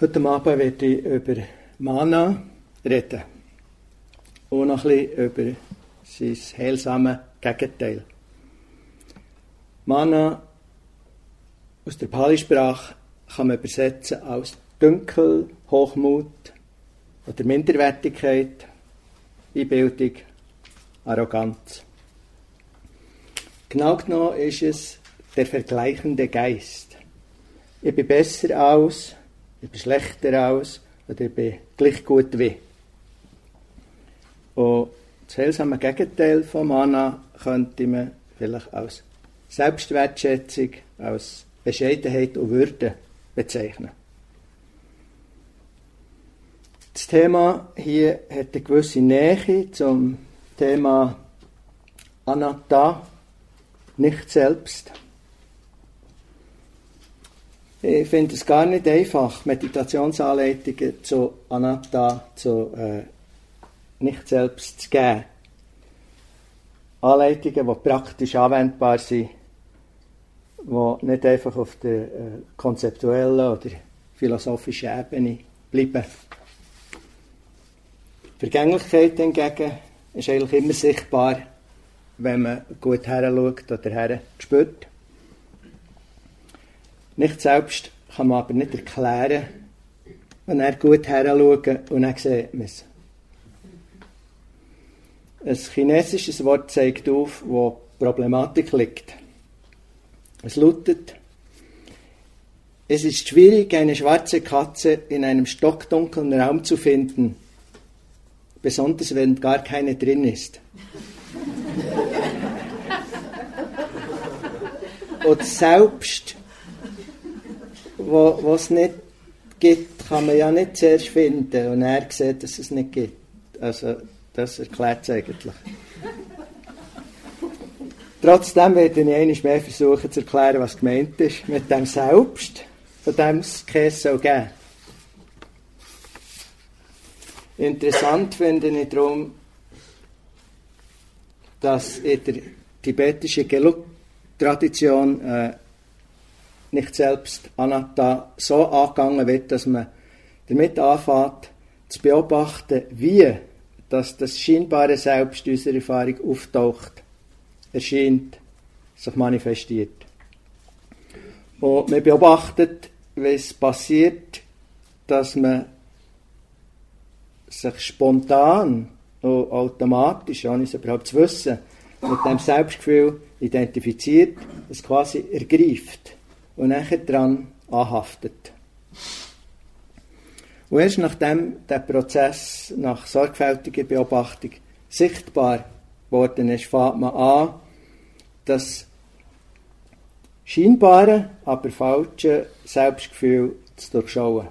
Heute Abend werde ich über Mana reden. Und noch ein bisschen über sein heilsames Gegenteil. Mana aus der Pali-Sprache kann man übersetzen als Dunkel, Hochmut oder Minderwertigkeit, Einbildung, Arroganz. Genau genommen ist es der vergleichende Geist. Ich bin besser aus, ich bin schlechter aus oder ich bin gleich gut wie. Und das heilsame Gegenteil von Mana könnte man vielleicht als Selbstwertschätzung, als Bescheidenheit und Würde bezeichnen. Das Thema hier hat eine gewisse Nähe zum Thema Anatta, nicht selbst. Ich finde es gar nicht einfach, Meditationsanleitungen zu Anatta, zu äh, nicht selbst zu geben. Anleitungen, die praktisch anwendbar sind, die nicht einfach auf der äh, konzeptuellen oder philosophischen Ebene bleiben. Vergänglichkeit hingegen ist eigentlich immer sichtbar, wenn man gut heranschaut oder her spürt. Nicht selbst kann man aber nicht erklären, wenn er gut heranschaut und dann sieht man es. Ein chinesisches Wort zeigt auf, wo Problematik liegt. Es lautet, es ist schwierig, eine schwarze Katze in einem stockdunklen Raum zu finden, besonders wenn gar keine drin ist. Und selbst, wo es nicht gibt, kann man ja nicht zuerst finden und er sieht, dass es nicht gibt. Also das erklärt es eigentlich. Trotzdem werde ich einmal mehr versuchen zu erklären, was gemeint ist mit dem Selbst, von dem es Käse soll geben. Interessant finde ich darum, dass in der tibetischen Geluk-Tradition äh, nicht selbst Anatta so angegangen wird, dass man damit anfängt, zu beobachten, wie dass das scheinbare Selbst unserer Erfahrung auftaucht, erscheint, sich manifestiert. Und man beobachtet, wie es passiert, dass man sich spontan und automatisch, ohne es überhaupt zu wissen, mit dem Selbstgefühl identifiziert, es quasi ergreift und nachher dran anhaftet. Und erst nachdem der Prozess nach sorgfältiger Beobachtung sichtbar geworden ist, fängt man an, das scheinbare, aber falsche Selbstgefühl zu durchschauen.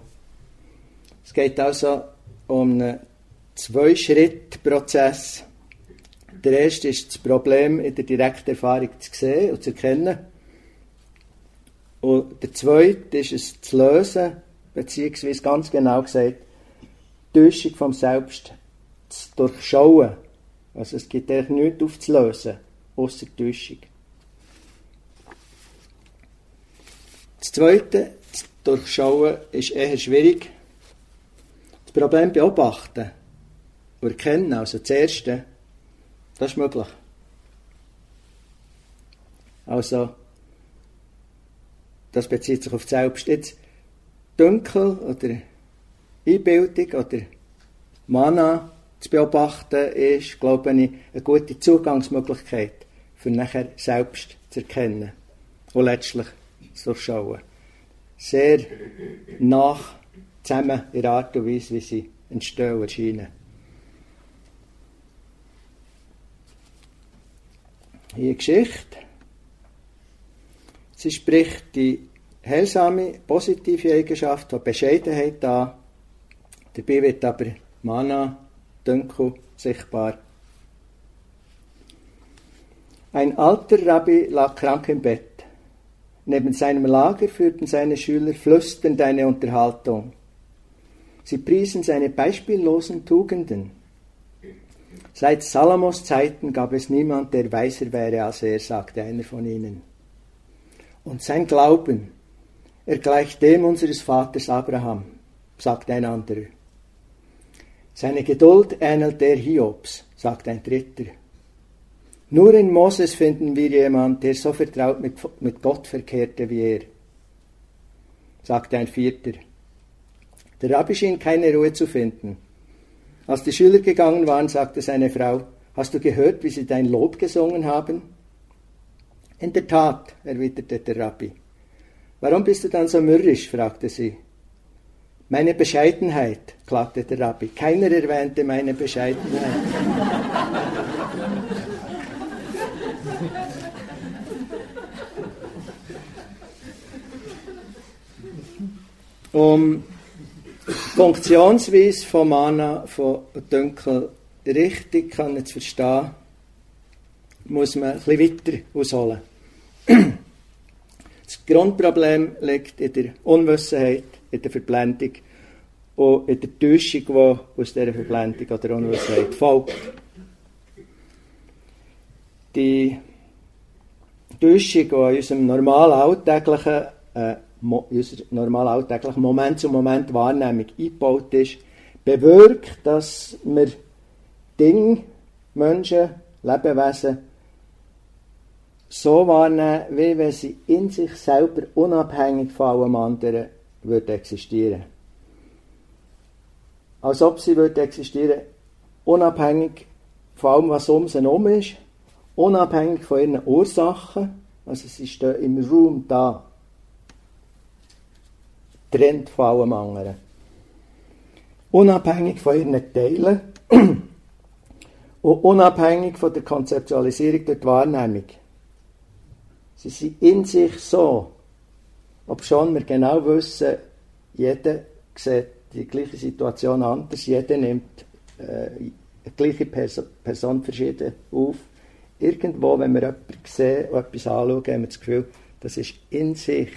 Es geht also um einen Zwei-Schritt-Prozess. Der erste ist das Problem in der direkten Erfahrung zu sehen und zu erkennen. Und der zweite ist es zu lösen beziehungsweise ganz genau gesagt, die Täuschung vom Selbst zu durchschauen. Also es gibt eigentlich nichts aufzulösen, außer Täuschung. Das Zweite, zu durchschauen, ist eher schwierig. Das Problem beobachten und erkennen, also das Erste, das ist möglich. Also, das bezieht sich auf das Selbst. Jetzt, Dunkel oder Einbildung oder Mana zu beobachten, ist, glaube ich, eine gute Zugangsmöglichkeit, für nachher selbst zu erkennen und letztlich zu durchschauen. Sehr nach zusammen in der Art und Weise, wie sie entstehen erscheinen. Hier Geschichte. Sie spricht die heilsame, positive Eigenschaft hat Bescheidenheit da. Dabei wird aber Mana, Dünkel sichtbar. Ein alter Rabbi lag krank im Bett. Neben seinem Lager führten seine Schüler flüsternd eine Unterhaltung. Sie priesen seine beispiellosen Tugenden. Seit Salomos Zeiten gab es niemand, der weiser wäre als er, sagte einer von ihnen. Und sein Glauben, er gleicht dem unseres Vaters Abraham. sagt ein anderer. Seine Geduld ähnelt der Hiobs, sagt ein dritter. Nur in Moses finden wir jemanden, der so vertraut mit, mit Gott verkehrte wie er, sagte ein vierter. Der Rabbi schien keine Ruhe zu finden. Als die Schüler gegangen waren, sagte seine Frau, Hast du gehört, wie sie dein Lob gesungen haben? In der Tat, erwiderte der Rabbi. Warum bist du dann so mürrisch? fragte sie. Meine Bescheidenheit, klagte der Rabbi. Keiner erwähnte meine Bescheidenheit. um Funktionsweise von Mana, von Dunkel richtig zu verstehen, muss man bisschen weiter ausholen. Das Grundproblem liegt in der Unwissenheit, in der Verblendung und in der Täuschung, die aus dieser Verblendung oder Unwissenheit folgt. Die Täuschung, die in unserem normalen alltäglichen, äh, in unserer normalen alltäglichen Moment zu Moment Wahrnehmung eingebaut ist, bewirkt, dass wir Dinge, Menschen, Lebewesen so wahrnehmen, wie wenn sie in sich selber unabhängig von allem anderen würden existieren. Als ob sie würden existieren, unabhängig von allem, was um sie herum ist, unabhängig von ihren Ursachen, also sie stehen im Raum da, trennt von allem anderen. Unabhängig von ihren Teilen und unabhängig von der Konzeptualisierung die Wahrnehmung. Sie sind in sich so, ob schon wir genau wissen, jeder sieht die gleiche Situation anders, jeder nimmt äh, die gleiche Person, Person verschieden auf. Irgendwo, wenn wir jemanden sehen und etwas anschauen, haben wir das Gefühl, das ist in sich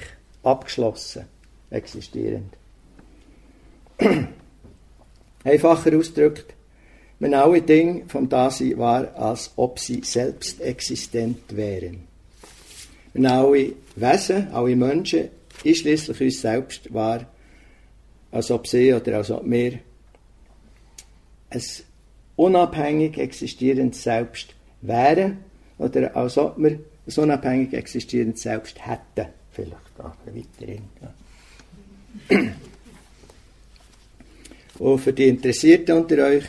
abgeschlossen, existierend. Einfacher ausgedrückt, wenn alle Dinge vom Dasein war, als ob sie selbst existent wären. Wenn alle Wesen, alle Menschen, einschließlich uns selbst, war, als ob sie oder als ob wir ein unabhängig existierendes Selbst wären oder als ob wir ein unabhängig existierendes Selbst hätten. Vielleicht auch weiterhin. Ja. Und für die Interessierten unter euch,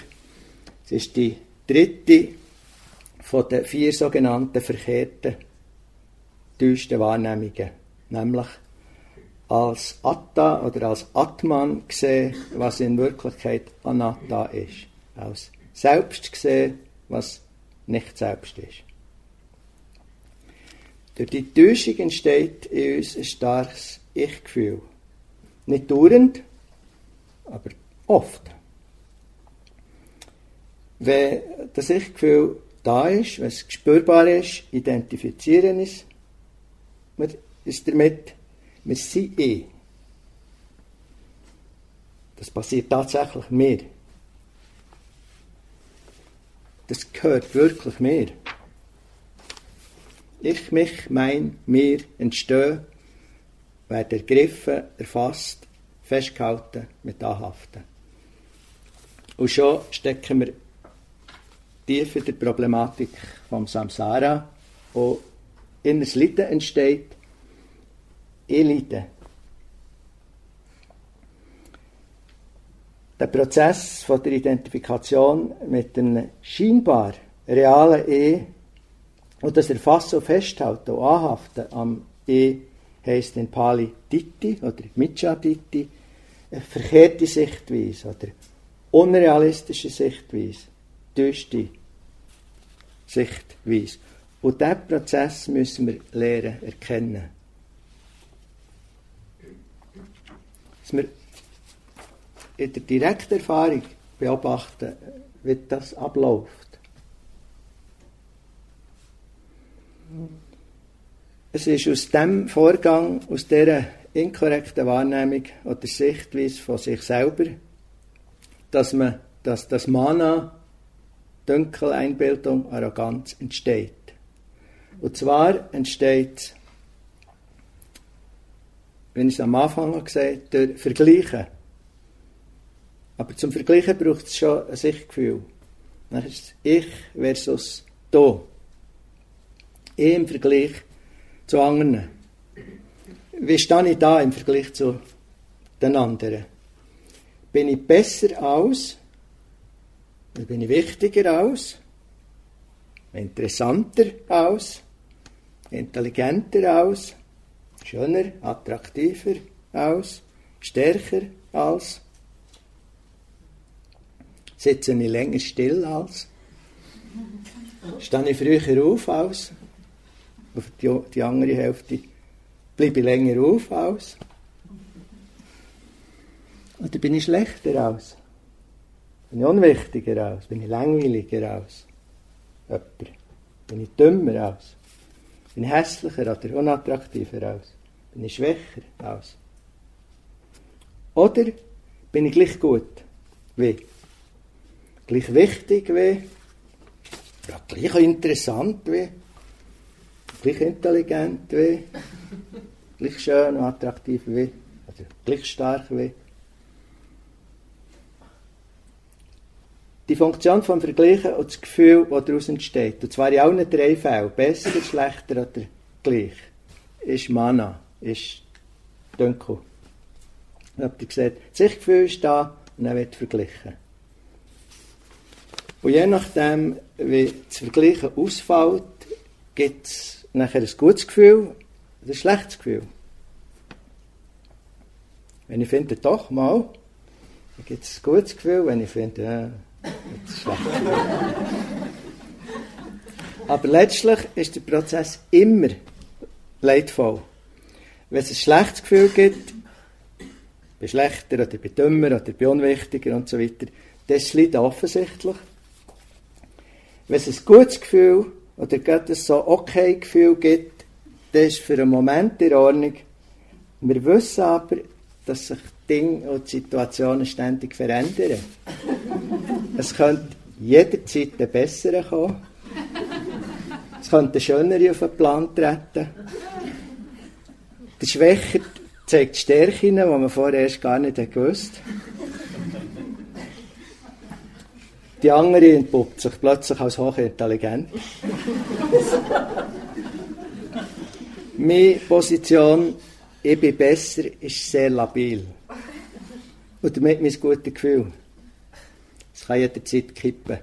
es ist die dritte von den vier sogenannten verkehrten täuschten Wahrnehmungen, nämlich als Atta oder als Atman gesehen, was in Wirklichkeit Anatta ist. Als Selbst gesehen, was nicht Selbst ist. Durch die Täuschung entsteht in uns ein starkes Ich-Gefühl. Nicht dauernd, aber oft. Wenn das Ich-Gefühl da ist, wenn es spürbar ist, identifizieren ist, man ist damit, wir sind eh. Das passiert tatsächlich mir. Das gehört wirklich mir. Ich, mich, mein, mir entstehen, werden ergriffen, erfasst, festgehalten, mit anhaften. Und schon stecken wir tief in der Problematik vom Samsara, wo inneres Leiden entsteht, leide. Der Prozess von der Identifikation mit einem scheinbar realen E und das Erfassen und Festhalten und Anhaften am E heisst in Pali Ditti oder Micha Ditti, eine verkehrte Sichtweise oder unrealistische Sichtweise, düste Sichtweise. Und diesen Prozess müssen wir lernen, erkennen. Dass wir in der direkten Erfahrung beobachten, wie das abläuft. Es ist aus dem Vorgang, aus dieser inkorrekten Wahrnehmung oder Sichtweise von sich selber, dass man, dass das Mana, Dunkeleinbildung, Arroganz entsteht. Und zwar entsteht, wenn ich es am Anfang gesagt durch Vergleichen Aber zum Vergleichen braucht es schon ein Ich-Gefühl. Dann ist Ich versus Du. Ich im Vergleich zu anderen. Wie stehe ich da im Vergleich zu den anderen? Bin ich besser aus? Bin ich wichtiger aus? Interessanter aus? Intelligenter aus? Schöner, attraktiver aus? Stärker als? Sitze ich länger still als? Stehe ich früher auf als? Auf die, die andere Hälfte bleibe ich länger auf als? Oder bin ich schlechter aus? Bin ich unwichtiger aus? Bin ich langweiliger aus? Jemand? Bin ich dümmer aus? Bin ich hässlicher oder unattraktiver aus? Bin ich schwächer aus? Oder bin ich gleich gut wie? Gleich wichtig wie? Ja, gleich interessant wie? Gleich intelligent wie? Gleich schön und attraktiv wie? Oder gleich stark wie? Die Funktion vom Vergleichen und das Gefühl, das daraus entsteht, und zwar in allen drei Fällen, besser, schlechter oder gleich, ist Mana, ist Dunkel. Habt ihr gesehen, das Ich-Gefühl ist da und dann wird verglichen. Und je nachdem, wie das Vergleichen ausfällt, gibt es nachher ein gutes Gefühl oder ein schlechtes Gefühl. Wenn ich finde, doch mal, dann gibt es ein gutes Gefühl. Wenn ich finde, äh. Aber letztlich ist der Prozess immer leidvoll. Wenn es ein schlechtes Gefühl gibt, bin schlechter oder bin dümmer oder bin unwichtiger und so weiter, das Leid offensichtlich. Wenn es ein gutes Gefühl oder ein so okay Gefühl gibt, das ist für einen Moment in Ordnung. Wir wissen aber, dass sich Dinge und Situationen ständig verändern. es könnte jederzeit ein besserer kommen. Es könnte ein schöner auf den Plan treten. Der Schwächer zeigt Stärken, die man vorher erst gar nicht gewusst Die andere entpuppt sich plötzlich als hochintelligent. Meine Position, ich bin besser, ist sehr labil. Und damit mein gutes Gefühl. Es kann jederzeit kippen.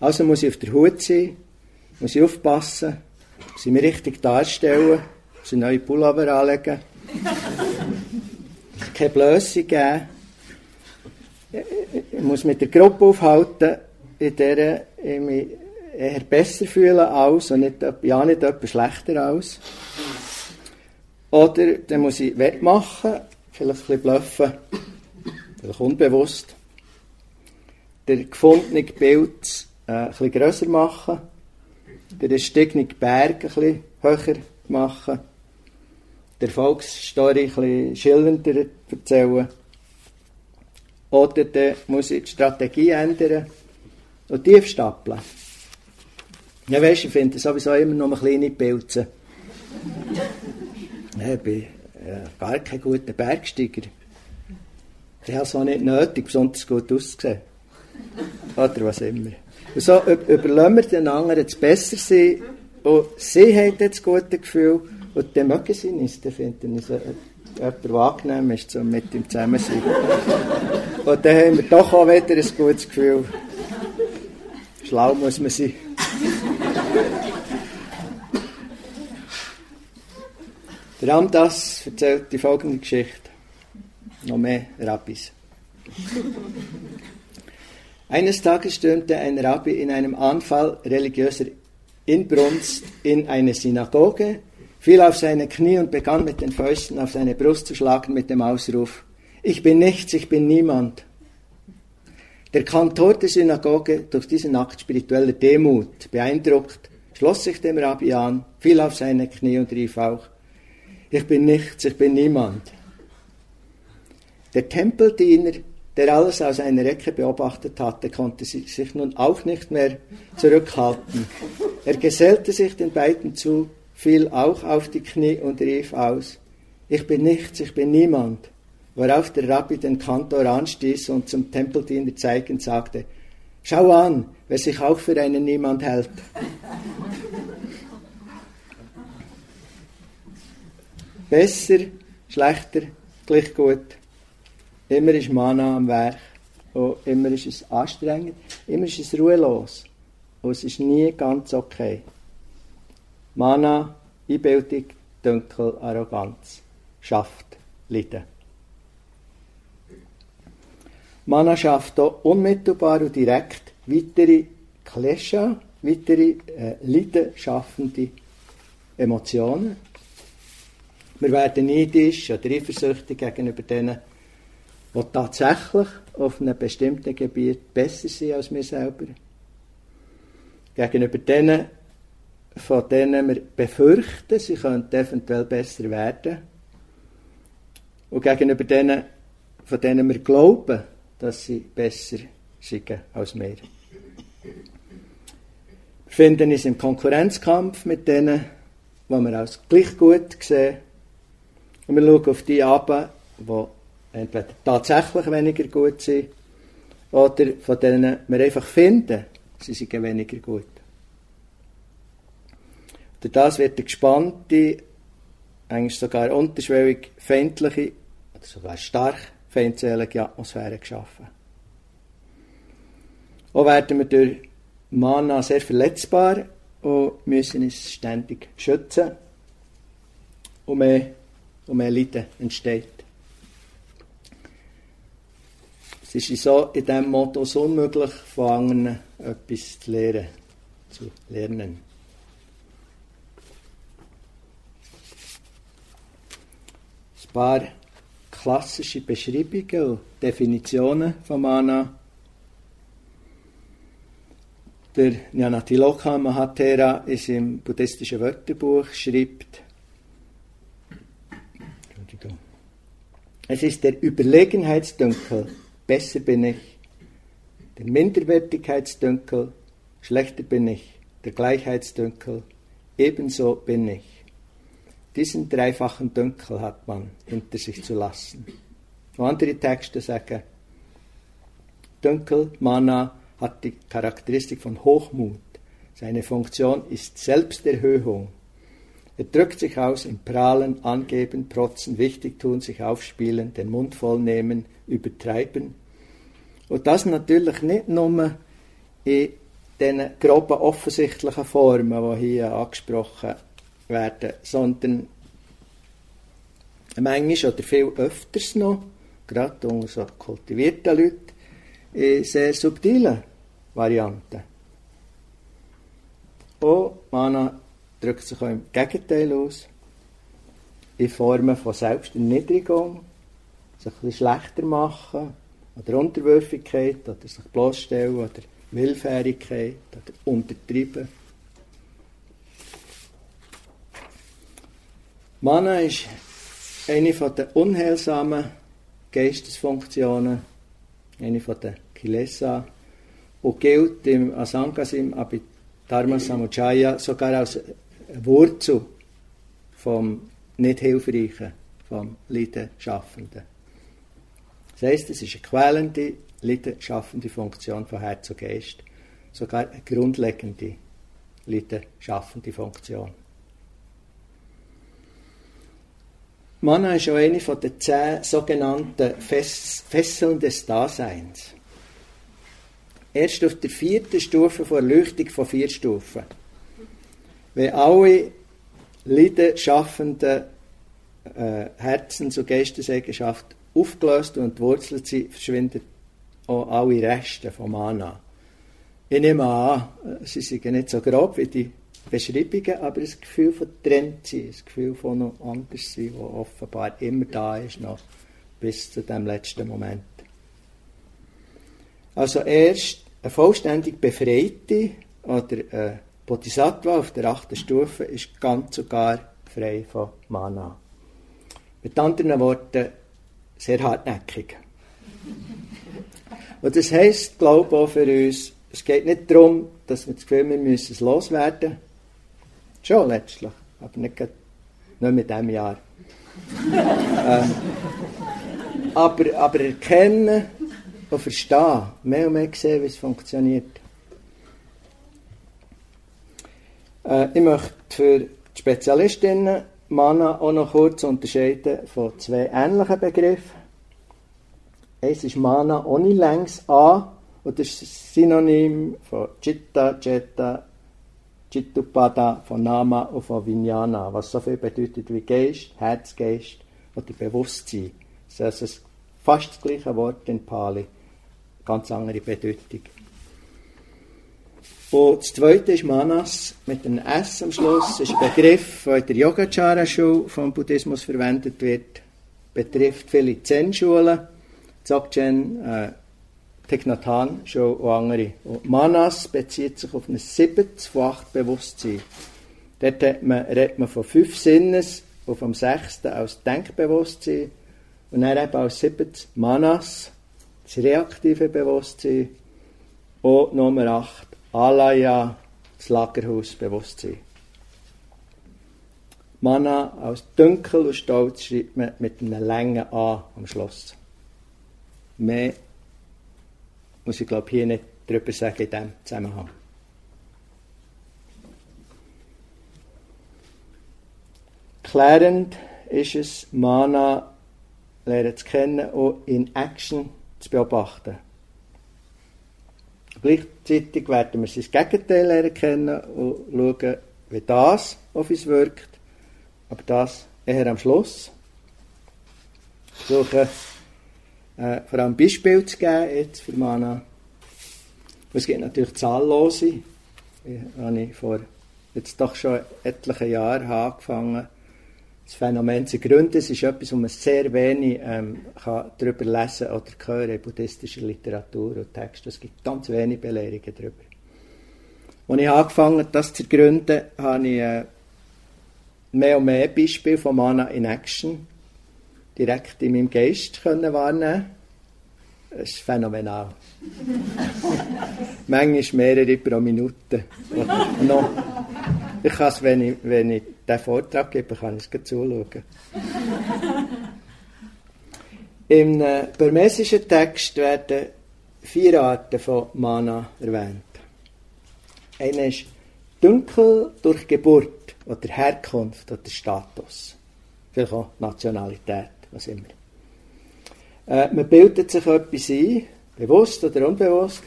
Also muss ich auf der Hut sein, muss ich aufpassen, muss ich mich richtig darstellen, muss ich neue Pullover anlegen, keine Blöße geben, ich muss mit der Gruppe aufhalten, in der ich mich eher besser fühle als und nicht, ja nicht etwas schlechter aus. Oder dann muss ich wettmachen, vielleicht ein bisschen bluffen, vielleicht unbewusst. Der gefundene Bild äh, ein grösser machen, der gestiegene Berg ein bisschen höher machen, der Erfolgsstory ein bisschen schillernder erzählen. Oder dann muss ich die Strategie ändern und tief stapeln. Ja, weißt, ich finde sowieso immer noch kleine Pilze. ich bin gar kein guter Bergsteiger. Ich habe es auch nicht nötig, besonders gut auszusehen. Oder was immer. Und so überlassen wir den anderen das Bessersein und sie haben das gute Gefühl und dann mögen sie nicht, dann finden sie jemand, der angenehm ist, um mit ihm zusammen zu sein. Und dann haben wir doch auch wieder ein gutes Gefühl. Schlau muss man sein. Ramdas erzählt die folgende Geschichte. Noch mehr Rabbis. Eines Tages stürmte ein Rabbi in einem Anfall religiöser Inbrunst in eine Synagoge, fiel auf seine Knie und begann mit den Fäusten auf seine Brust zu schlagen mit dem Ausruf, ich bin nichts, ich bin niemand. Der Kantor der Synagoge, durch diesen Akt spiritueller Demut beeindruckt, schloss sich dem Rabbi an, fiel auf seine Knie und rief auch, ich bin nichts, ich bin niemand. Der Tempeldiener, der alles aus einer Ecke beobachtet hatte, konnte sich nun auch nicht mehr zurückhalten. Er gesellte sich den beiden zu, fiel auch auf die Knie und rief aus, ich bin nichts, ich bin niemand. worauf der Rabbi den Kantor anstieß und zum Tempeldiener zeigend sagte, Schau an, wer sich auch für einen Niemand hält. Besser, schlechter, gleich gut. Immer ist Mana am Werk. Und immer ist es anstrengend. Immer ist es ruhelos. Und es ist nie ganz okay. Mana, Einbildung, Dunkel, Arroganz. Schafft Leiden. Mana schafft auch unmittelbar und direkt weitere Klescha, weitere äh, leidenschaffende Emotionen. Wir werden neidisch oder eifersüchtig gegenüber denen, die tatsächlich auf einem bestimmten Gebiet besser sind als wir selber. Gegenüber denen, von denen wir befürchten, sie könnten eventuell besser werden. Und gegenüber denen, von denen wir glauben, dass sie besser sind als wir. Wir befinden uns im Konkurrenzkampf mit denen, die wir als gleich gut sehen. Und wir schauen auf die ab, die entweder tatsächlich weniger gut sind oder von denen wir einfach finden, sie sind weniger gut. Durch das wird eine gespannte, eigentlich sogar unterschwellig feindliche oder sogar stark feindselige Atmosphäre geschaffen. Auch werden wir durch Mana sehr verletzbar und müssen uns ständig schützen und mehr, und mehr Leiden entsteht. Es ist so in diesem Modus unmöglich, von anderen etwas zu lernen, zu lernen. Ein paar klassische Beschreibungen und Definitionen von Mana. Der Jnanatiloka Mahatera ist im buddhistischen Wörterbuch schreibt, es ist der Überlegenheitsdünkel, besser bin ich, der Minderwertigkeitsdünkel, schlechter bin ich, der Gleichheitsdünkel, ebenso bin ich. Diesen dreifachen Dünkel hat man hinter sich zu lassen. Und andere Texte sagen, Dünkel, Mana, hat die Charakteristik von Hochmut. Seine Funktion ist Selbsterhöhung. Er drückt sich aus im Prahlen, Angeben, Protzen, Wichtigtun, sich aufspielen, den Mund vollnehmen, übertreiben. Und das natürlich nicht nur in den groben offensichtlichen Formen, die hier angesprochen werden, sondern manchmal oder viel öfters noch, gerade unter so kultivierten Leuten, in sehr subtilen Varianten. Und Mana drückt sich auch im Gegenteil aus, in Formen von Selbsterniedrigung, sich ein schlechter machen, oder Unterwürfigkeit, oder sich bloßstellen, oder Willfährigkeit, oder Untertreiben. Mana ist eine der unheilsamen Geistesfunktionen, eine der Kilesa, und gilt im Asangasim Abhidharma Samujaya sogar als Wurzel vom nicht Hilfreichen, vom Leidenschaffenden. Das heisst, es ist eine quälende, leidenschaffende Funktion von Herz und Geist, sogar eine grundlegende, leidenschaffende Funktion. Mana ist auch eine den zehn sogenannten Fesseln des Daseins. Erst auf der vierten Stufe von Erleuchtung von vier Stufen. Wenn alle leidenschaffenden äh, Herzens- und Geisteseigenschaften aufgelöst und entwurzelt sind, verschwinden auch alle Reste von Mana. Ich nehme an, sie sind nicht so grob wie die Beschreibungen, aber das Gefühl von getrennt sein, das Gefühl von noch anders sein, das offenbar immer da ist, noch bis zu dem letzten Moment. Also erst eine vollständig befreite oder eine Bodhisattva auf der achten Stufe ist ganz sogar frei von Mana. Mit anderen Worten, sehr hartnäckig. Und das heisst, glaube auch für uns, es geht nicht darum, dass wir das Gefühl wir müssen es loswerden, Schon letztlich, aber nicht, nicht mit diesem Jahr. äh, aber, aber erkennen und verstehen, mehr und mehr sehen, wie es funktioniert. Äh, ich möchte für die Spezialistinnen Mana auch noch kurz unterscheiden von zwei ähnlichen Begriffen. Eins ist Mana ohne längs A und das ist Synonym von Chitta, Jeta, Chittupada, von Nama und von Vijnana, was so viel bedeutet wie Geist, Herzgeist oder Bewusstsein. Das ist fast das gleiche Wort in Pali, ganz andere Bedeutung. Und das zweite ist Manas mit einem S am Schluss. Das ist ein Begriff, der in der Yogacara-Schule vom Buddhismus verwendet wird. Betrifft viele Zen-Schulen, Dzogchen, äh, Thich Nhat schon und andere. Und Manas bezieht sich auf ein siebtes von acht Bewusstsein. Dort hat man, redet man von fünf Sinnes und vom sechsten als Denkbewusstsein und dann eben als siebtes Manas, das reaktive Bewusstsein und Nummer acht Alaya, das Lagerhausbewusstsein. Mana als dunkel und stolz schreibt man mit einer langen A am Schluss. Mehr muss ich glaube hier nicht darüber sagen in diesem Zusammenhang. Klärend ist es, Mana lernen zu kennen und in Action zu beobachten. Gleichzeitig werden wir sein Gegenteil lernen kennen und schauen, wie das auf uns wirkt. Aber das eher am Schluss. Versuche äh, vor allem Beispiele zu geben jetzt für Mana. Es gibt natürlich zahllose. Ich habe vor jetzt doch schon etlichen Jahren angefangen, das Phänomen zu gründen. Es ist etwas, wo man sehr wenig ähm, kann darüber lesen oder hören in buddhistischer Literatur und Texten. Es gibt ganz wenig Belehrungen darüber. Als ich angefangen habe, das zu gründen, habe ich äh, mehr und mehr Beispiele von Mana in Action direkt in meinem Geist können wahrnehmen Das ist phänomenal. Manchmal mehrere pro Minute. noch. Ich kann es, wenn ich, wenn ich den Vortrag gebe, kann ich es zuschauen. Im äh, burmesischen Text werden vier Arten von Mana erwähnt. Eine ist dunkel durch Geburt oder Herkunft oder Status. Vielleicht auch Nationalität was immer. Äh, man bildet sich etwas ein, bewusst oder unbewusst,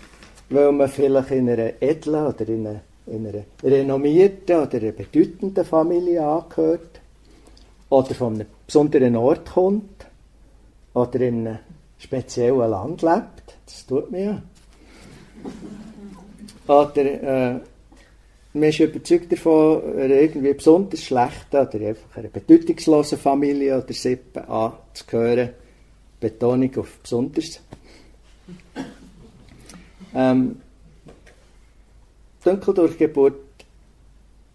weil man vielleicht in einer edlen oder in einer, in einer renommierten oder einer bedeutenden Familie angehört oder von einem besonderen Ort kommt oder in einem speziellen Land lebt. Das tut man ja. Oder äh, man ist überzeugt davon, einer irgendwie besonders schlechten oder einfach einer bedeutungslosen Familie oder Sippe anzuhören. Betonung auf besonders. Ähm, Dunkeldurchgeburt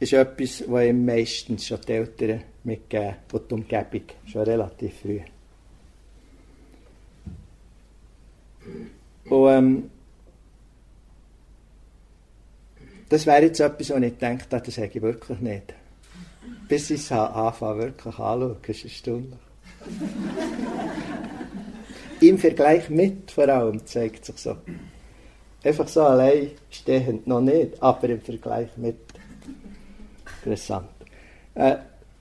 ist etwas, was ihm meistens schon die Eltern mitgeben und die Umgebung schon relativ früh. Und ähm, Das wäre jetzt etwas, wo ich denke, das sage ich wirklich nicht. Bis ich es anfange, wirklich anschauen, ist erstaunlich. Im Vergleich mit vor allem zeigt sich so. Einfach so allein stehend noch nicht, aber im Vergleich mit. Interessant. Äh,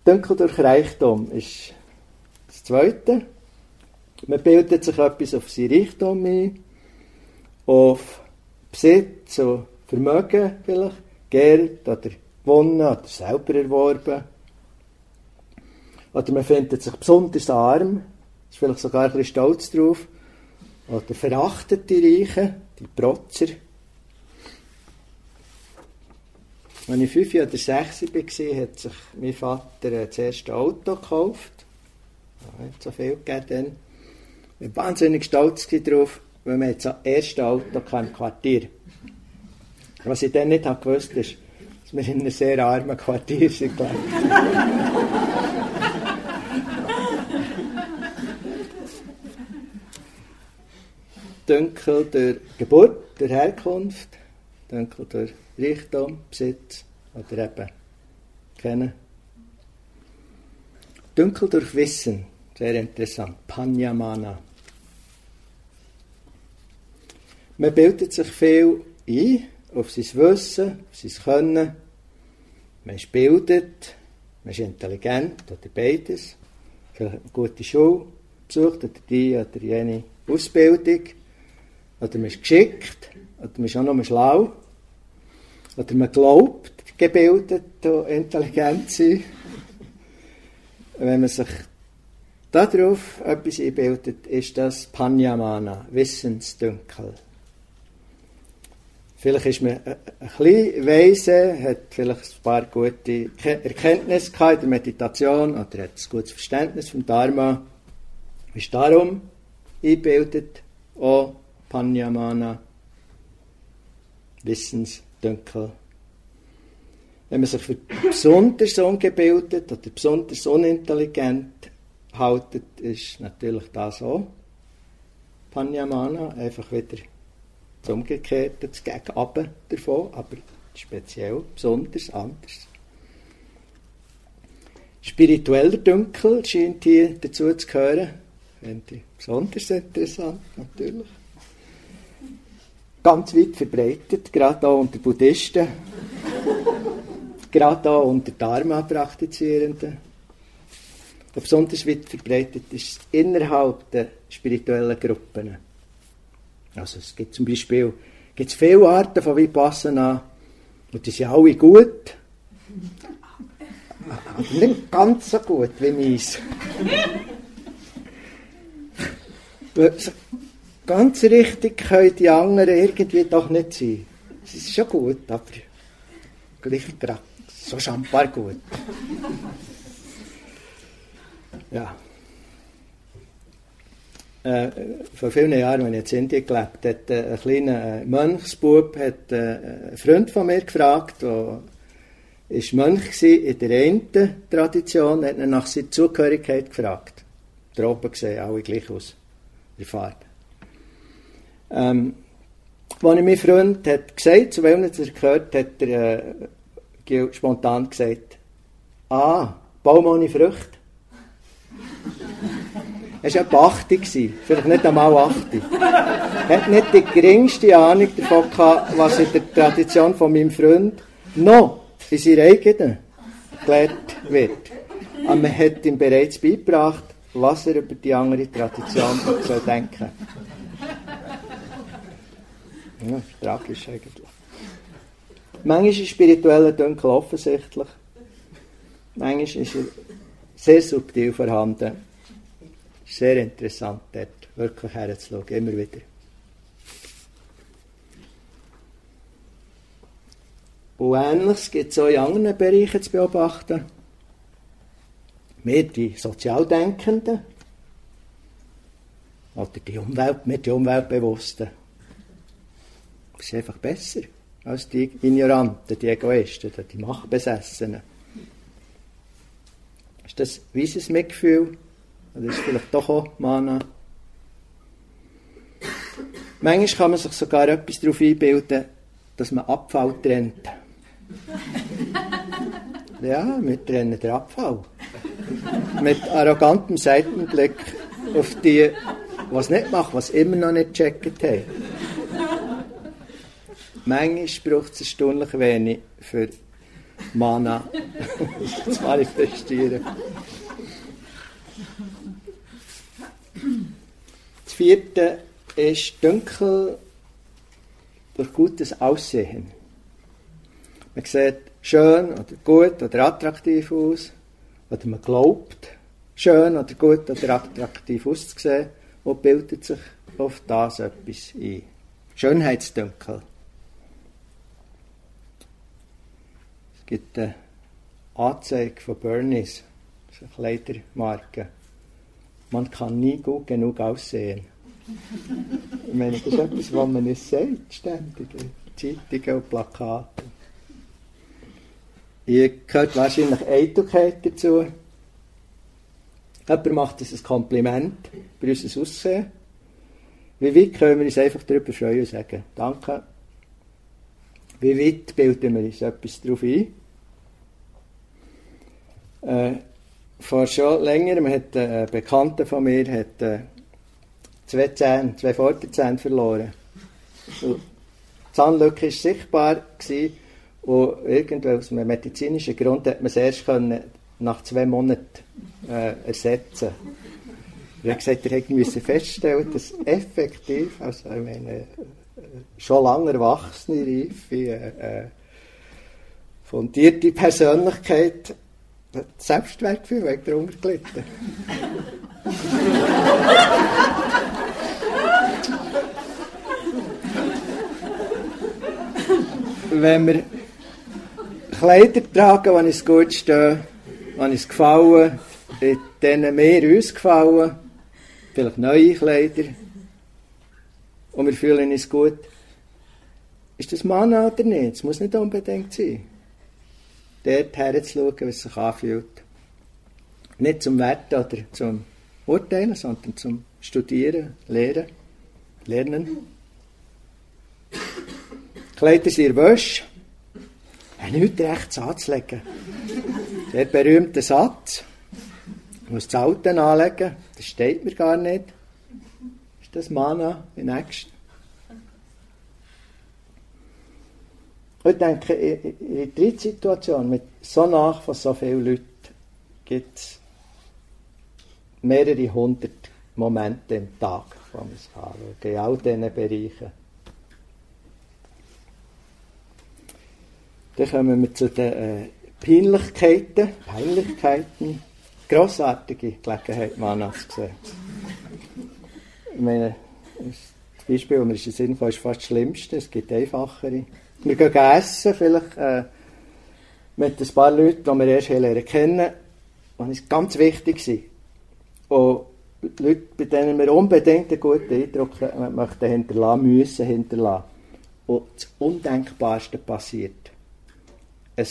Dunkel durch Reichtum ist das Zweite. Man bildet sich etwas auf sein Reichtum ein, auf Besitz, so Vermögen vielleicht, Geld oder gewonnen oder selber erworben. Oder man findet sich besonders arm, ist vielleicht sogar ein bisschen stolz drauf. Oder verachtet die Reichen, die Protzer. Als ich fünf oder sechs war, hat sich mein Vater das erste Auto gekauft. Ja, hat so viel gegeben. Ich war wahnsinnig stolz darauf, weil wir das erste Auto im Quartier was ich dann nicht habe gewusst ist, dass wir in einem sehr armen Quartier sind. Dunkel der Geburt, der Herkunft, dunkel der Reichtum, Besitz oder eben kennen. Dunkel durch Wissen, sehr interessant, Panyamana. Man bildet sich viel ein, auf sein Wissen, auf sein Können. Man ist bildet, man ist intelligent oder beides. Vielleicht eine gute Schule besucht oder die oder jene Ausbildung. Oder man ist geschickt, oder man ist auch noch schlau. Oder man glaubt, gebildet und intelligent zu sein. Wenn man sich darauf etwas einbildet, ist das Panyamana, Wissensdünkel. Vielleicht ist man ein bisschen weise, hat vielleicht ein paar gute Erkenntnisse in der Meditation oder hat ein gutes Verständnis vom Dharma. Ist darum eingebildet, auch Panyamana, Wissensdünkel. Wenn man sich für besonders ungebildet oder besonders unintelligent haltet, ist natürlich das auch Panyamana, einfach wieder das Umgekehrte, das Gegenab davon, aber speziell, besonders, anders. Spiritueller Dunkel scheint hier dazu zu gehören. Finde ich besonders interessant, natürlich. Ganz weit verbreitet, gerade auch unter Buddhisten, gerade auch unter Dharma-Praktizierenden. Besonders weit verbreitet ist innerhalb der spirituellen Gruppen. Also es gibt zum Beispiel gibt's viele Arten von Vipassana und die sind alle gut. Aber nicht ganz so gut wie meins. ganz richtig können die anderen irgendwie doch nicht sein. Es ist schon gut, aber gleich gerade so schambar gut. Ja äh, vor vielen Jahren, als ich in Indien gelebt hat äh, ein kleiner äh, Mönchsbub hat, äh, einen Freund von mir gefragt, der ist Mönch in der einen Tradition, hat ihn nach seiner Zugehörigkeit gefragt. Da oben sehen alle gleich aus, die Farbe. Ähm, als ich mein Freund hat gesagt, zu wem er gehört, hat er äh, spontan gesagt, ah, Baum ohne Früchte. Er war etwa 80, vielleicht nicht einmal 80. Er hat nicht die geringste Ahnung davon gehabt, was in der Tradition von meinem Freund noch in seiner eigenen gelehrt wird. Aber man hat ihm bereits beigebracht, was er über die andere Tradition soll denken ja, tragisch eigentlich. Manchmal ist spiritueller Dunkel offensichtlich. Manchmal ist er sehr subtil vorhanden sehr interessant, dort wirklich herzuschauen, immer wieder. Und Ähnliches gibt es auch in anderen Bereichen zu beobachten. Wir, die Sozialdenkenden, oder die Umwelt, wir, die Umweltbewussten, sind einfach besser als die Ignoranten, die Egoisten, die Machtbesessenen. Ist das weises Mitgefühl? Das ist vielleicht doch auch Mana. Manchmal kann man sich sogar etwas darauf einbilden, dass man Abfall trennt. Ja, wir trennen den Abfall. Mit arrogantem Seitenblick auf die, was nicht machen, was immer noch nicht gecheckt haben. Manchmal braucht es erstaunlich wenig für Mana zu manifestieren. Das vierte ist dunkel durch gutes Aussehen. Man sieht schön oder gut oder attraktiv aus, oder man glaubt, schön oder gut oder attraktiv auszusehen und bildet sich auf das etwas ein. Schönheitsdünkel. Gibt eine Anzeige von Bernies, das eine Kleidermarke man kann nie gut genug aussehen. Ich meine, das ist etwas, was man nicht sagt, ständig. Zeitungen und Plakate. Ihr gehört wahrscheinlich Eitelkeit dazu. Jemand macht uns ein Kompliment bei unserem Aussehen. Wie weit können wir uns einfach darüber freuen und sagen, danke. Wie weit bilden wir uns etwas darauf ein? Äh, vor schon länger, hat, äh, ein Bekannter von mir hat äh, zwei Zähne, zwei Vorderzähne verloren. die Zahnlücke war sichtbar gewesen, und irgendwo aus einem medizinischen Grund hat man es erst können nach zwei Monaten äh, ersetzen Er hat gesagt, er hätte feststellen dass effektiv, also ich meine, äh, schon lange erwachsene, reife, äh, äh, fundierte Persönlichkeit das Selbstwertgefühl wegen darunter gelitten. Wenn wir Kleider tragen, die uns gut stehen, die uns gefallen, denen mehr uns gefallen, vielleicht neue Kleider, und wir fühlen uns gut, ist das Mann oder nicht? Es muss nicht unbedingt sein. Dort herzuschauen, wie es sich anfühlt. Nicht zum Werten oder zum Urteilen, sondern zum Studieren, Lehren, Lernen. Kleider sind Wäsche nichts rechts anzulegen. Der berühmte Satz, ich muss das Alten anlegen, das steht mir gar nicht. Ist das Mana im nächsten? Ich denke, in der Situation mit so nach von so vielen Leuten gibt es mehrere hundert Momente im Tag, wo man anschauen, in all diesen Bereichen. Dann kommen wir zu den äh, Peinlichkeiten. Peinlichkeiten. Grossartige Gelegenheit, Mana zu sehen. Ich meine, das Beispiel, das mir in Sinn ist fast das Schlimmste. Es gibt einfachere. Wir gehen essen, vielleicht äh, mit ein paar Leuten, die wir erst lernen kennen. Und es ganz wichtig sind. Und Leute, bei denen wir unbedingt einen guten Eindruck möchten hinterlassen, müssen hinterlassen. Und das Undenkbarste passiert ein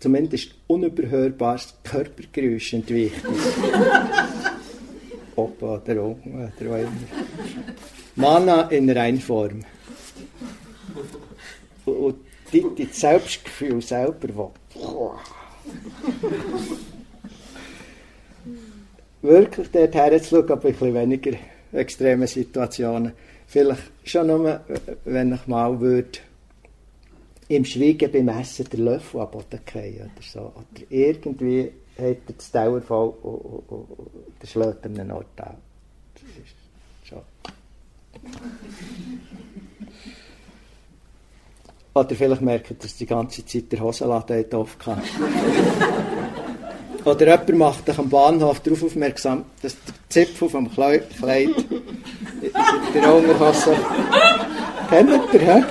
zumindest unüberhörbares Körpergeräusch entwickelt. Opa oder Oma oder was immer. Mana in Reinform. Und die, die Selbstgefühl selber, wo wirklich dort herzuschauen, aber ein bisschen weniger extreme Situationen. Vielleicht schon nur, wenn ich mal würde im Schweigen beim Essen den Löffel am Boden fallen oder so. Oder irgendwie hat er das Dauer voll und, und, und, und der schlägt an einen Ort an. Das ist schon. Oder vielleicht merkt ihr, dass die ganze Zeit der Hosenladen offen kann. Oder jemand macht euch am Bahnhof darauf aufmerksam, dass der Zipfel vom Kleid der Unterhose kennt ihr, hä?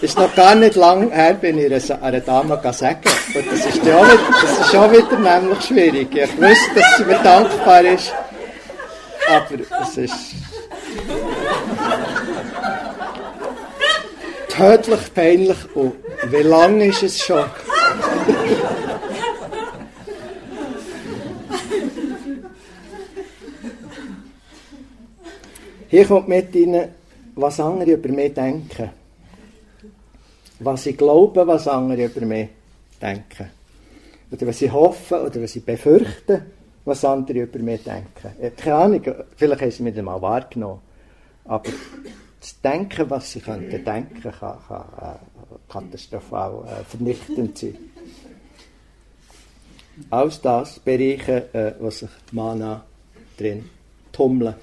ist noch gar nicht lang her, bin ich einer Dame sagen. Und das ist, ja wieder, das ist schon wieder nämlich schwierig. Ich wusste, dass sie mir dankbar ist. Aber es ist tödlich peinlich. Und wie lange ist es schon? Hier kommt mit rein, was andere über mich denken was sie glauben, was andere über mich denken. Oder was sie hoffen oder was sie befürchten, was andere über mich denken. Keine Ahnung, vielleicht haben sie mich mal wahrgenommen. Aber das Denken, was sie könnten denken, kann, kann äh, katastrophal äh, vernichtend sein. Alles das Bereiche, äh, wo sich Mana drin tummeln.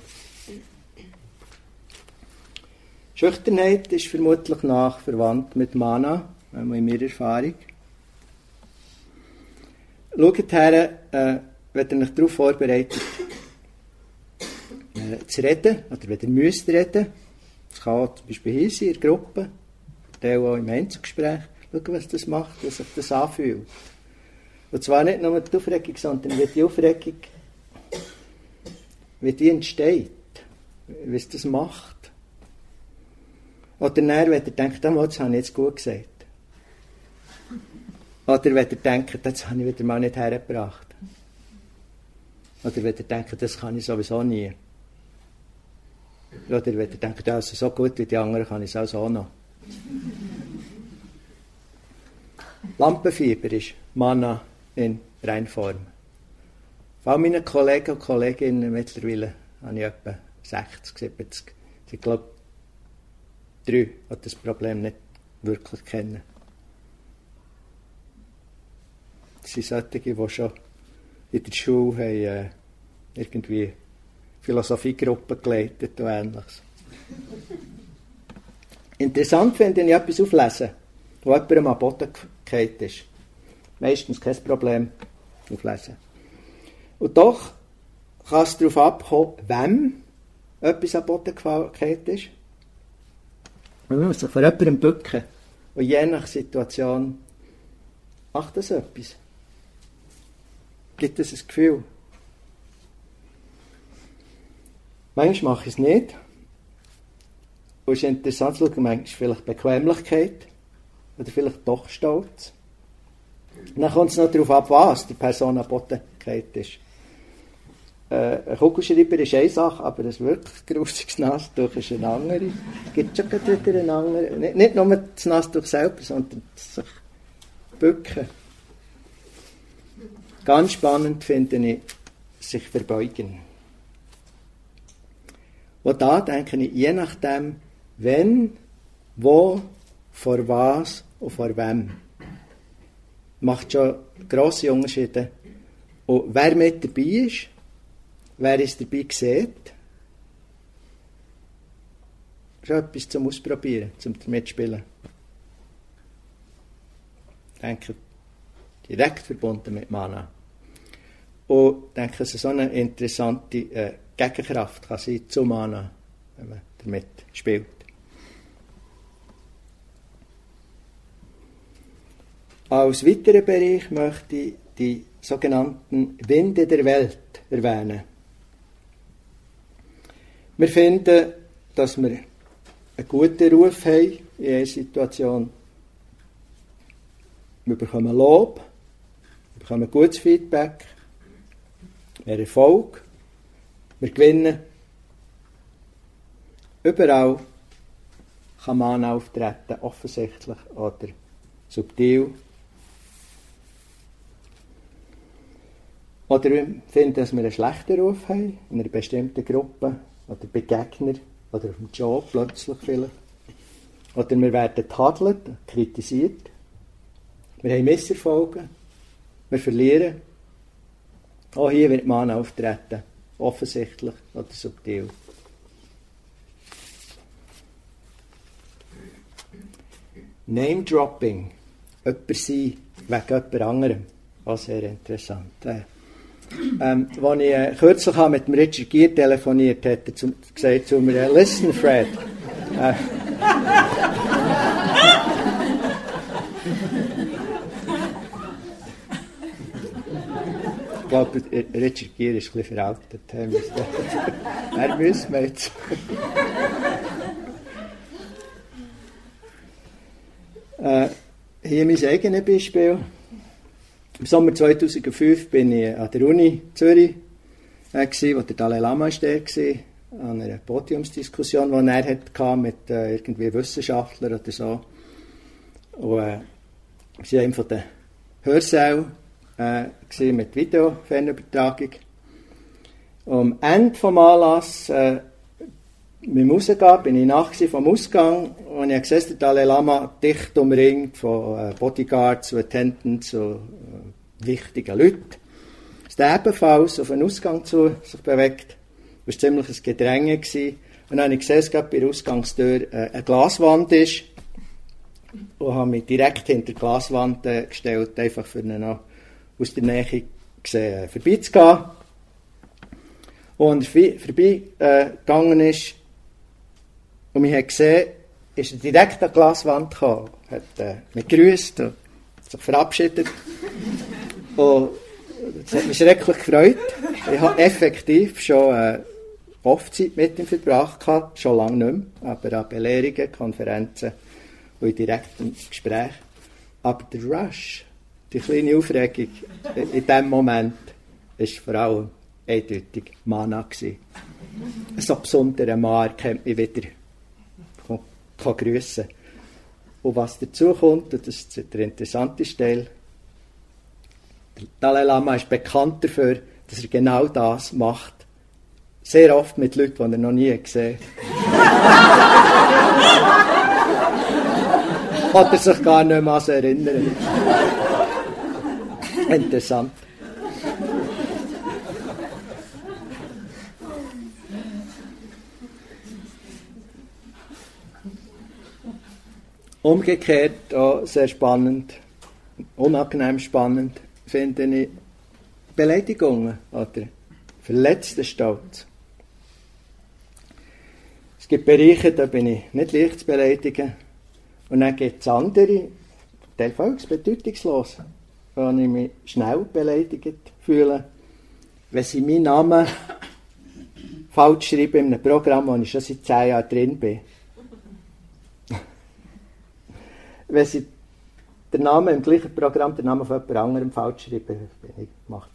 Schüchternheit ist vermutlich nach verwandt mit Mana, in meiner Erfahrung. Schaut her, äh, wenn ihr euch darauf vorbereitet, äh, zu reden, oder wenn ihr müsst reden, das kann zum Beispiel hier sein, in der Gruppe, der auch im Einzelgespräch, schaut, was das macht, wie sich das anfühlt. Und zwar nicht nur die Aufregung, sondern wie die Aufregung, wie die entsteht, wie es das macht. Oder dann, wenn ihr denkt, oh, das habe ich jetzt gut gesagt. Oder wenn ihr denkt, das habe ich wieder mal nicht hergebracht. Oder wenn ihr denkt, das kann ich sowieso nie. Oder wenn ihr denkt, also so gut wie die anderen kann ich es auch noch. Lampenfieber ist Mana in Reinform. Von all meinen Kollegen und Kolleginnen mittlerweile habe ich etwa 60, 70. Ich glaube, drei, die das Problem nicht wirklich kennen. Das sind solche, die schon in der Schule haben, äh, irgendwie Philosophiegruppen geleitet und ähnliches. Interessant finde ich etwas auflesen, wo jemandem am Boden gefallen ist. Meistens kein Problem auflesen. Und doch kann es darauf abkommen, wem etwas am Boden gefallen ist. Man muss sich vor jemandem bücken. Und je nach Situation macht das etwas. Gibt es ein Gefühl. Manchmal mache ich es nicht. Es ist interessant zu schauen, manchmal vielleicht Bequemlichkeit oder vielleicht doch Stolz. Dann kommt es noch darauf ab, was die Person Boden ist. Äh, ein Kugelschreiber ist eine Sache, aber ein wirklich grusiges Nasstuch ist eine andere. Es gibt schon wieder eine andere. Nicht, nicht nur das Nasstuch selber, sondern sich bücken. Ganz spannend finde ich, sich verbeugen. Und da denke ich, je nachdem, wenn, wo, vor was und vor wem, macht schon grosse Unterschiede. Und wer mit dabei ist, Wer es dabei sieht, ist etwas zum Ausprobieren, zum Mitspielen. Ich denke, direkt verbunden mit Mana. Und ich denke, es ist so eine interessante äh, Gegenkraft kann sein zu Mana, wenn man damit spielt. Als weiteren Bereich möchte ich die sogenannten Winde der Welt erwähnen. Wir finden, dass wir einen guten Ruf haben in einer Situation. Wir bekommen Lob, wir bekommen gutes Feedback, mehr Erfolg, wir gewinnen. Überall kann man auftreten, offensichtlich oder subtil. Oder wir finden, dass wir einen schlechten Ruf haben in einer bestimmten Gruppe oder Begegner oder auf dem Job plötzlich vielleicht. Oder wir werden tadelt, kritisiert. Wir haben Misserfolge. Wir verlieren. Auch hier wird man auftreten. Offensichtlich oder subtil. Name-Dropping. Jemand sein wegen jemand anderem. Auch sehr interessant. Ähm, als ich äh, kürzlich mit dem Richard Gere telefoniert hat er zum, gesagt zu mir, äh, listen Fred, äh, ich glaube, Richard Gere ist ein bisschen veraltet. er müssen wir jetzt. äh, hier mein eigenes Beispiel. Im Sommer 2005 bin ich an der Uni Zürich, äh, gewesen, wo der Dalai Lama war, an einer Podiumsdiskussion, die er hatte mit äh, irgendwie Wissenschaftlern oder so. Und äh, wir waren einer von den Hörsälen äh, mit Videofernübertragung. Am Ende des Anlasses, äh, mit dem Rausgehen, bin ich nach vom Ausgang und ich habe gesehen, der Dalai Lama dicht umringt von äh, Bodyguards, Attendants und äh, wichtigen Leuten. Der ebenfalls auf den Ausgang zu sich bewegt. Das war ziemlich ein Gedränge. Gewesen. Und dann habe ich gesehen, dass bei der Ausgangstür äh, eine Glaswand ist. Und habe mich direkt hinter die Glaswand äh, gestellt, einfach für ihn noch aus der Nähe gesehen, äh, vorbeizugehen. Und vorbeigegangen äh, ist, und wir haben gesehen, ist er direkt an die Glaswand gekommen, hat äh, mich gegrüßt und sich verabschiedet. und das hat mich schrecklich gefreut. Ich habe effektiv schon äh, oft Zeit mit ihm verbracht, gehabt, schon lange nicht mehr, aber an Belehrungen, Konferenzen und in direktem Gespräch. Aber der Rush, die kleine Aufregung in diesem Moment, ist vor allem eindeutig Mana gewesen. So besonderer Mann kennt mich wieder kann kann. Und was dazu kommt, und das ist der interessante Teil, der Dalai Lama ist bekannt dafür, dass er genau das macht, Sehr oft mit Leuten, die er noch nie gesehen hat. er sich gar nicht mehr an erinnern. Interessant. Umgekehrt auch sehr spannend, unangenehm spannend, finde ich Beleidigungen oder verletzter Stolz. Es gibt Bereiche, da bin ich nicht leicht zu beleidigen. Und dann gibt es andere, teilweise bedeutungslos, wo ich mich schnell beleidigt fühle, wenn sie meinen Namen falsch schreiben in einem Programm, wo ich schon seit zehn Jahren drin bin. wenn sie den Namen im gleichen Programm, den Namen von jemand anderem falsch schreiben, bin ich gemacht.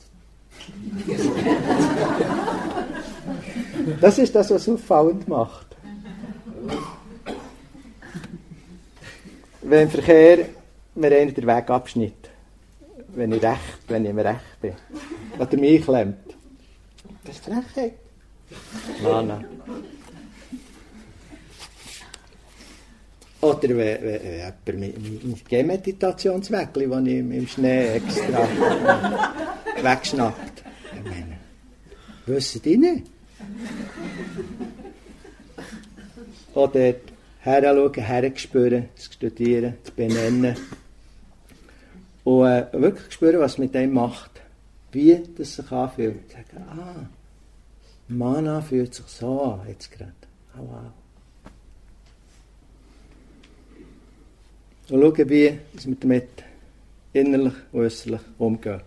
das ist das, was auffallend macht. Wenn im Verkehr mir einer den Weg abschnitt, wenn ich recht, wenn ich im Recht bin, oder mich klemmt, das ist Frechheit. Nein, nein. Oder wenn, wenn, wenn jemand mein, Gehmeditationswägel, das ich im Schnee extra wegschnappt. Ich meine, wissen die nicht? Oder heranschauen, herspüren, zu studieren, zu benennen. Und äh, wirklich spüren, was mit dem macht. Wie das sich anfühlt. Sagen, ah, Mana fühlt sich so an, jetzt gerade. Oh, wow. Und schauen, wie wir damit innerlich und äußerlich umgehen.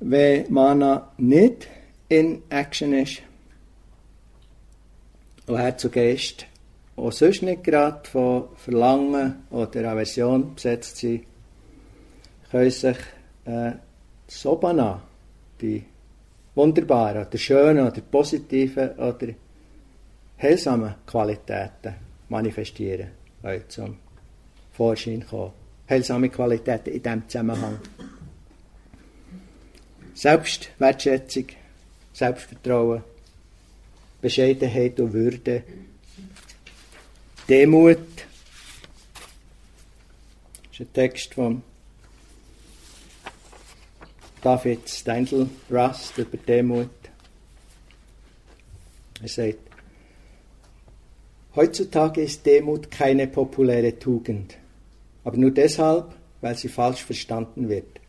Wenn Mana nicht in Action ist und herzugeist auch sonst nicht gerade von Verlangen oder Aversion besetzt sind, können sich äh, Sobana, die wunderbaren, oder schönen, oder positiven, oder heilsamen Qualitäten manifestieren, die zum Vorschein kommen. Heilsame Qualitäten in diesem Zusammenhang. Selbstwertschätzung, Selbstvertrauen, Bescheidenheit und Würde, Demut. Das ist ein Text von David Steindl Rust über Demut. Er sagt, heutzutage ist Demut keine populäre Tugend, aber nur deshalb, weil sie falsch verstanden wird.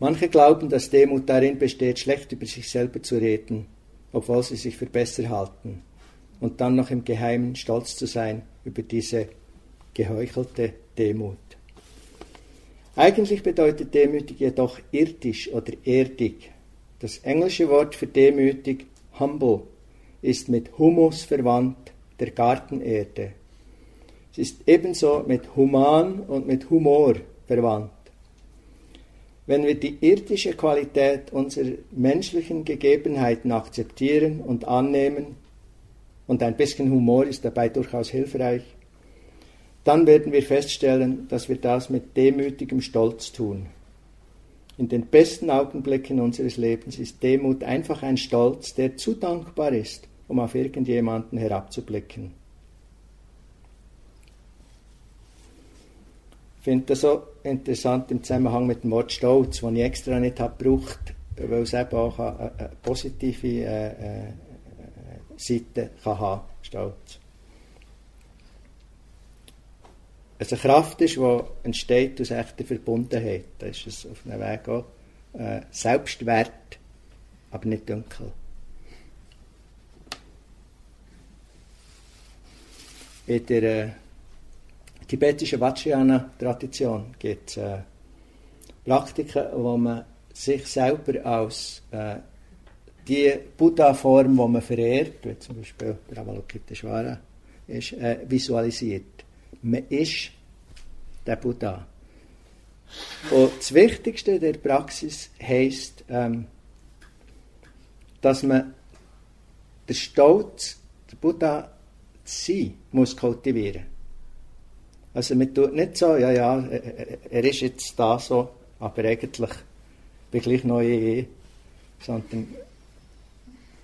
Manche glauben, dass Demut darin besteht, schlecht über sich selber zu reden, obwohl sie sich für besser halten, und dann noch im Geheimen stolz zu sein über diese geheuchelte Demut. Eigentlich bedeutet demütig jedoch irdisch oder erdig. Das englische Wort für demütig, humble, ist mit Humus verwandt, der Gartenerde. Es ist ebenso mit human und mit Humor verwandt. Wenn wir die irdische Qualität unserer menschlichen Gegebenheiten akzeptieren und annehmen, und ein bisschen Humor ist dabei durchaus hilfreich, dann werden wir feststellen, dass wir das mit demütigem Stolz tun. In den besten Augenblicken unseres Lebens ist Demut einfach ein Stolz, der zu dankbar ist, um auf irgendjemanden herabzublicken. Finde das so interessant im Zusammenhang mit dem Wort Stolz, das ich extra nicht habe gebraucht, weil es eben auch eine, eine positive äh, äh, Seite kann haben, Stolz. es eine Kraft ist, die entsteht aus echter Verbundenheit. Da ist es auf einem Weg auch äh, Selbstwert, aber nicht dunkel. In der tibetischen Vajrayana-Tradition gibt es äh, Praktiken, wo man sich selber als äh, die Buddha-Form, die man verehrt, wie zum Beispiel der Avalokiteshvara, ist, äh, visualisiert man ist der Buddha. Und das Wichtigste der Praxis heisst, ähm, dass man den Stolz, der Buddha zu sein, muss kultivieren. Also man tut nicht so, ja, ja, er ist jetzt da so, aber eigentlich bin ich gleich neu ich, sondern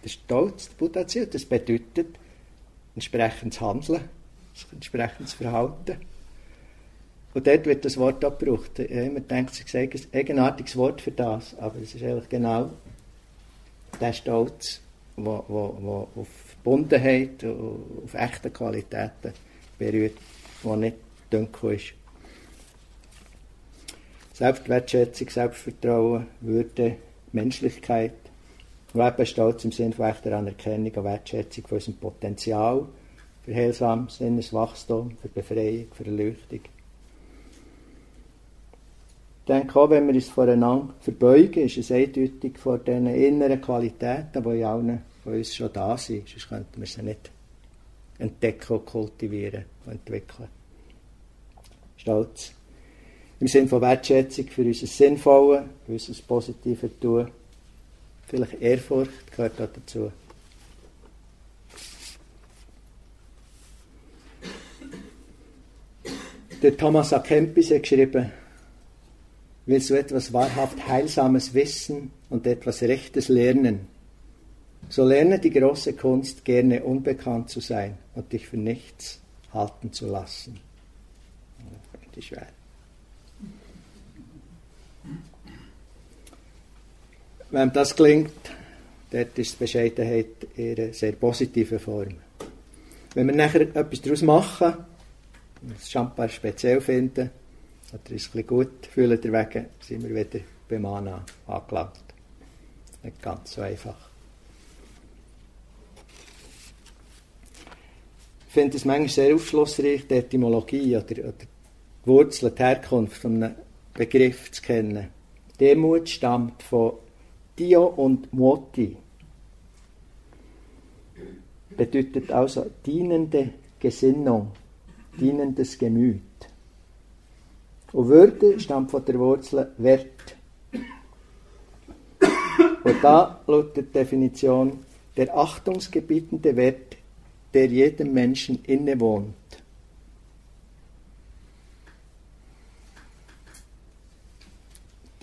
der Stolz, der Buddha erzählt, das bedeutet entsprechendes Handeln, entsprechendes Verhalten. Und dort wird das Wort auch gebraucht. Man denkt, es ist ein eigenartiges Wort für das, aber es ist eigentlich genau der Stolz, der auf Bundenheit, auf echte Qualitäten berührt, der nicht dunkel ist. Selbstwertschätzung, Selbstvertrauen, Würde, Menschlichkeit, und Stolz im Sinne von echter Anerkennung und Wertschätzung von unserem Potenzial für heilsames Sinneswachstum, für Befreiung, für Erleuchtung. Ich denke auch, wenn wir uns voreinander verbeugen, ist es eindeutig vor diesen inneren Qualitäten, die in allen von uns schon da sind. Sonst könnten wir sie nicht entdecken, kultivieren und entwickeln. Stolz. Im Sinne von Wertschätzung für unser Sinnvolles, für unser positives Tun. Vielleicht Ehrfurcht gehört auch dazu. Der Thomas A. Kempis hat geschrieben, willst du etwas wahrhaft Heilsames wissen und etwas Rechtes lernen, so lerne die große Kunst, gerne unbekannt zu sein und dich für nichts halten zu lassen. Die schwer. Wenn das klingt, dort ist die Bescheidenheit in einer sehr positiven Form. Wenn wir nachher etwas daraus machen, das Champagner speziell finden, oder uns ein gut fühlen deswegen, sind wir wieder beim Anna angelangt. Nicht ganz so einfach. Ich finde es manchmal sehr aufschlussreich, die Etymologie oder, oder Wurzel, die Herkunft von einem Begriff zu kennen. Demut stammt von Dio und Moti. Bedeutet also dienende Gesinnung, dienendes Gemüt. Und Würde stammt von der Wurzel Wert. Und da lautet die Definition der achtungsgebietende Wert der jedem Menschen innewohnt.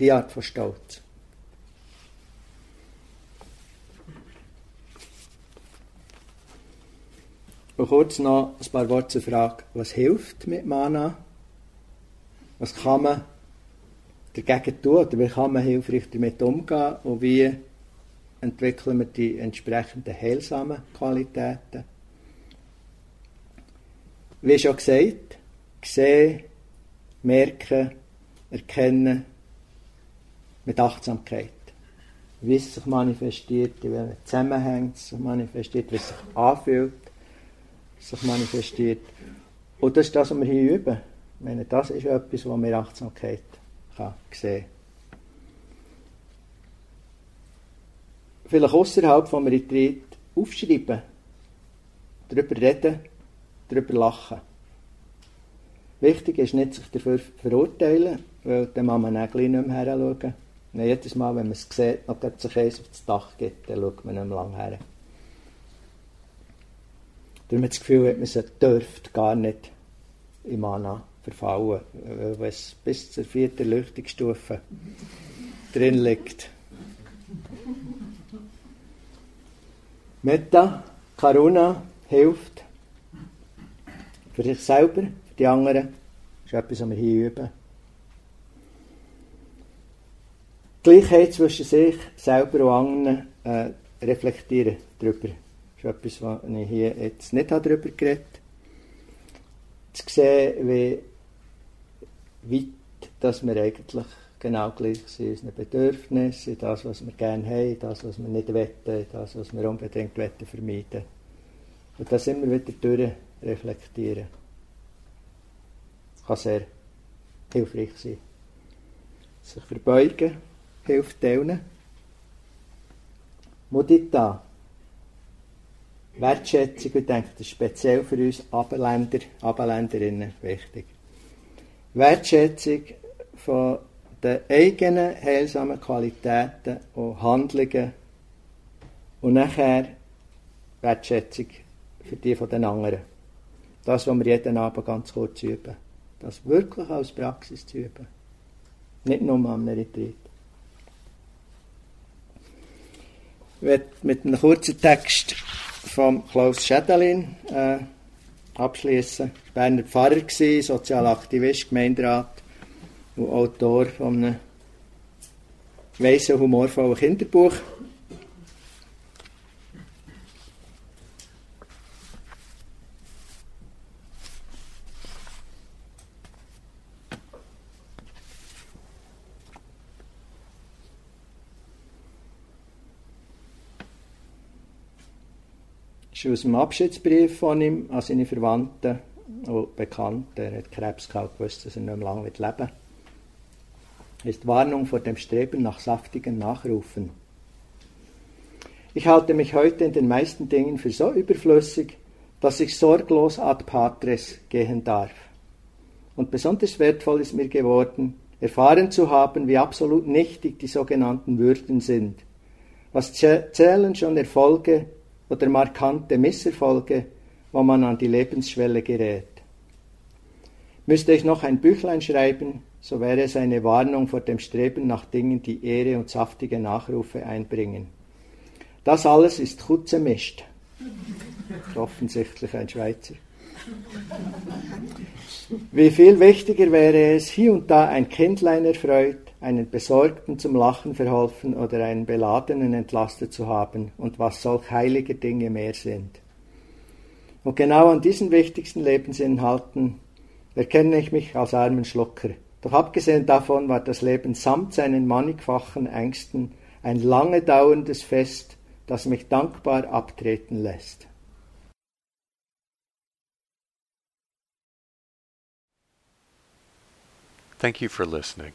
Die von Stolz. Und kurz noch ein paar Worte zur Frage, was hilft mit Mana? Was kann man dagegen tun oder wie kann man hilfreich damit umgehen und wie entwickeln wir die entsprechenden heilsamen Qualitäten? Wie schon gesagt, sehen, merken, erkennen mit Achtsamkeit. Wie es sich manifestiert, in welchen Zusammenhängen es sich manifestiert, wie es sich anfühlt, sich manifestiert. Und das ist das, was wir hier üben. Ich meine, das ist etwas, was mir Achtsamkeit kann sehen Vielleicht außerhalb vom Retreat aufschreiben, darüber reden, darüber lachen. Wichtig ist nicht, sich dafür verurteilen, weil dann muss man auch nicht mehr her jedes Mal, wenn man es sieht, es sich eins auf das Dach gibt, dann schaut man nicht mehr lange her. Weil man das Gefühl hat, man dürfte gar nicht im Mana verfallen, weil es bis zur vierten Leuchtungsstufe drin liegt. Metta, Karuna hilft für sich selber, für die anderen. Das ist etwas, was wir hier üben. Die Gleichheit zwischen sich selber und anderen äh, reflektieren darüber. Das ist etwas, was ich hier jetzt nicht darüber geredet habe. Zu sehen, wie weit dass wir eigentlich genau gleich sind in unseren Bedürfnissen, das, was wir gerne haben, das, was wir nicht wetten, das, was wir unbedingt wetten, vermeiden. Und das immer wieder durch reflektieren. Das kann sehr hilfreich sein. Sich verbeugen hilft denen. Mudita. Wertschätzung, ich denke, das ist speziell für uns Abendländer, Abendländerinnen wichtig. Wertschätzung von den eigenen heilsamen Qualitäten und Handlungen und nachher Wertschätzung für die von den anderen. Das, was wir jeden Abend ganz kurz üben. das wirklich aus Praxis zu üben. Nicht nur am Retreat. Ich werde mit einem kurzen Text von Klaus Schädelin äh, abschließen. Berner Pfarrer gewesen, Sozialaktivist, Gemeinderat und Autor von einem weißen, humorvollen Kinderbuch. Ist aus dem Abschiedsbrief von ihm an seine Verwandten und Bekannten. Er hat Krebs gehabt, gewusst, dass er nicht mehr lange leben wird. Ist Warnung vor dem Streben nach saftigen Nachrufen. Ich halte mich heute in den meisten Dingen für so überflüssig, dass ich sorglos ad patres gehen darf. Und besonders wertvoll ist mir geworden, erfahren zu haben, wie absolut nichtig die sogenannten Würden sind. Was zählen schon Erfolge, oder markante Misserfolge, wo man an die Lebensschwelle gerät. Müsste ich noch ein Büchlein schreiben, so wäre es eine Warnung vor dem Streben nach Dingen, die Ehre und saftige Nachrufe einbringen. Das alles ist gut mischt. Offensichtlich ein Schweizer. Wie viel wichtiger wäre es, hier und da ein Kindlein erfreut, einen Besorgten zum Lachen verholfen oder einen Beladenen entlastet zu haben und was solch heilige Dinge mehr sind. Und genau an diesen wichtigsten Lebensinhalten erkenne ich mich als armen Schlucker. Doch abgesehen davon war das Leben samt seinen mannigfachen Ängsten ein lange dauerndes Fest, das mich dankbar abtreten lässt. Thank you for listening.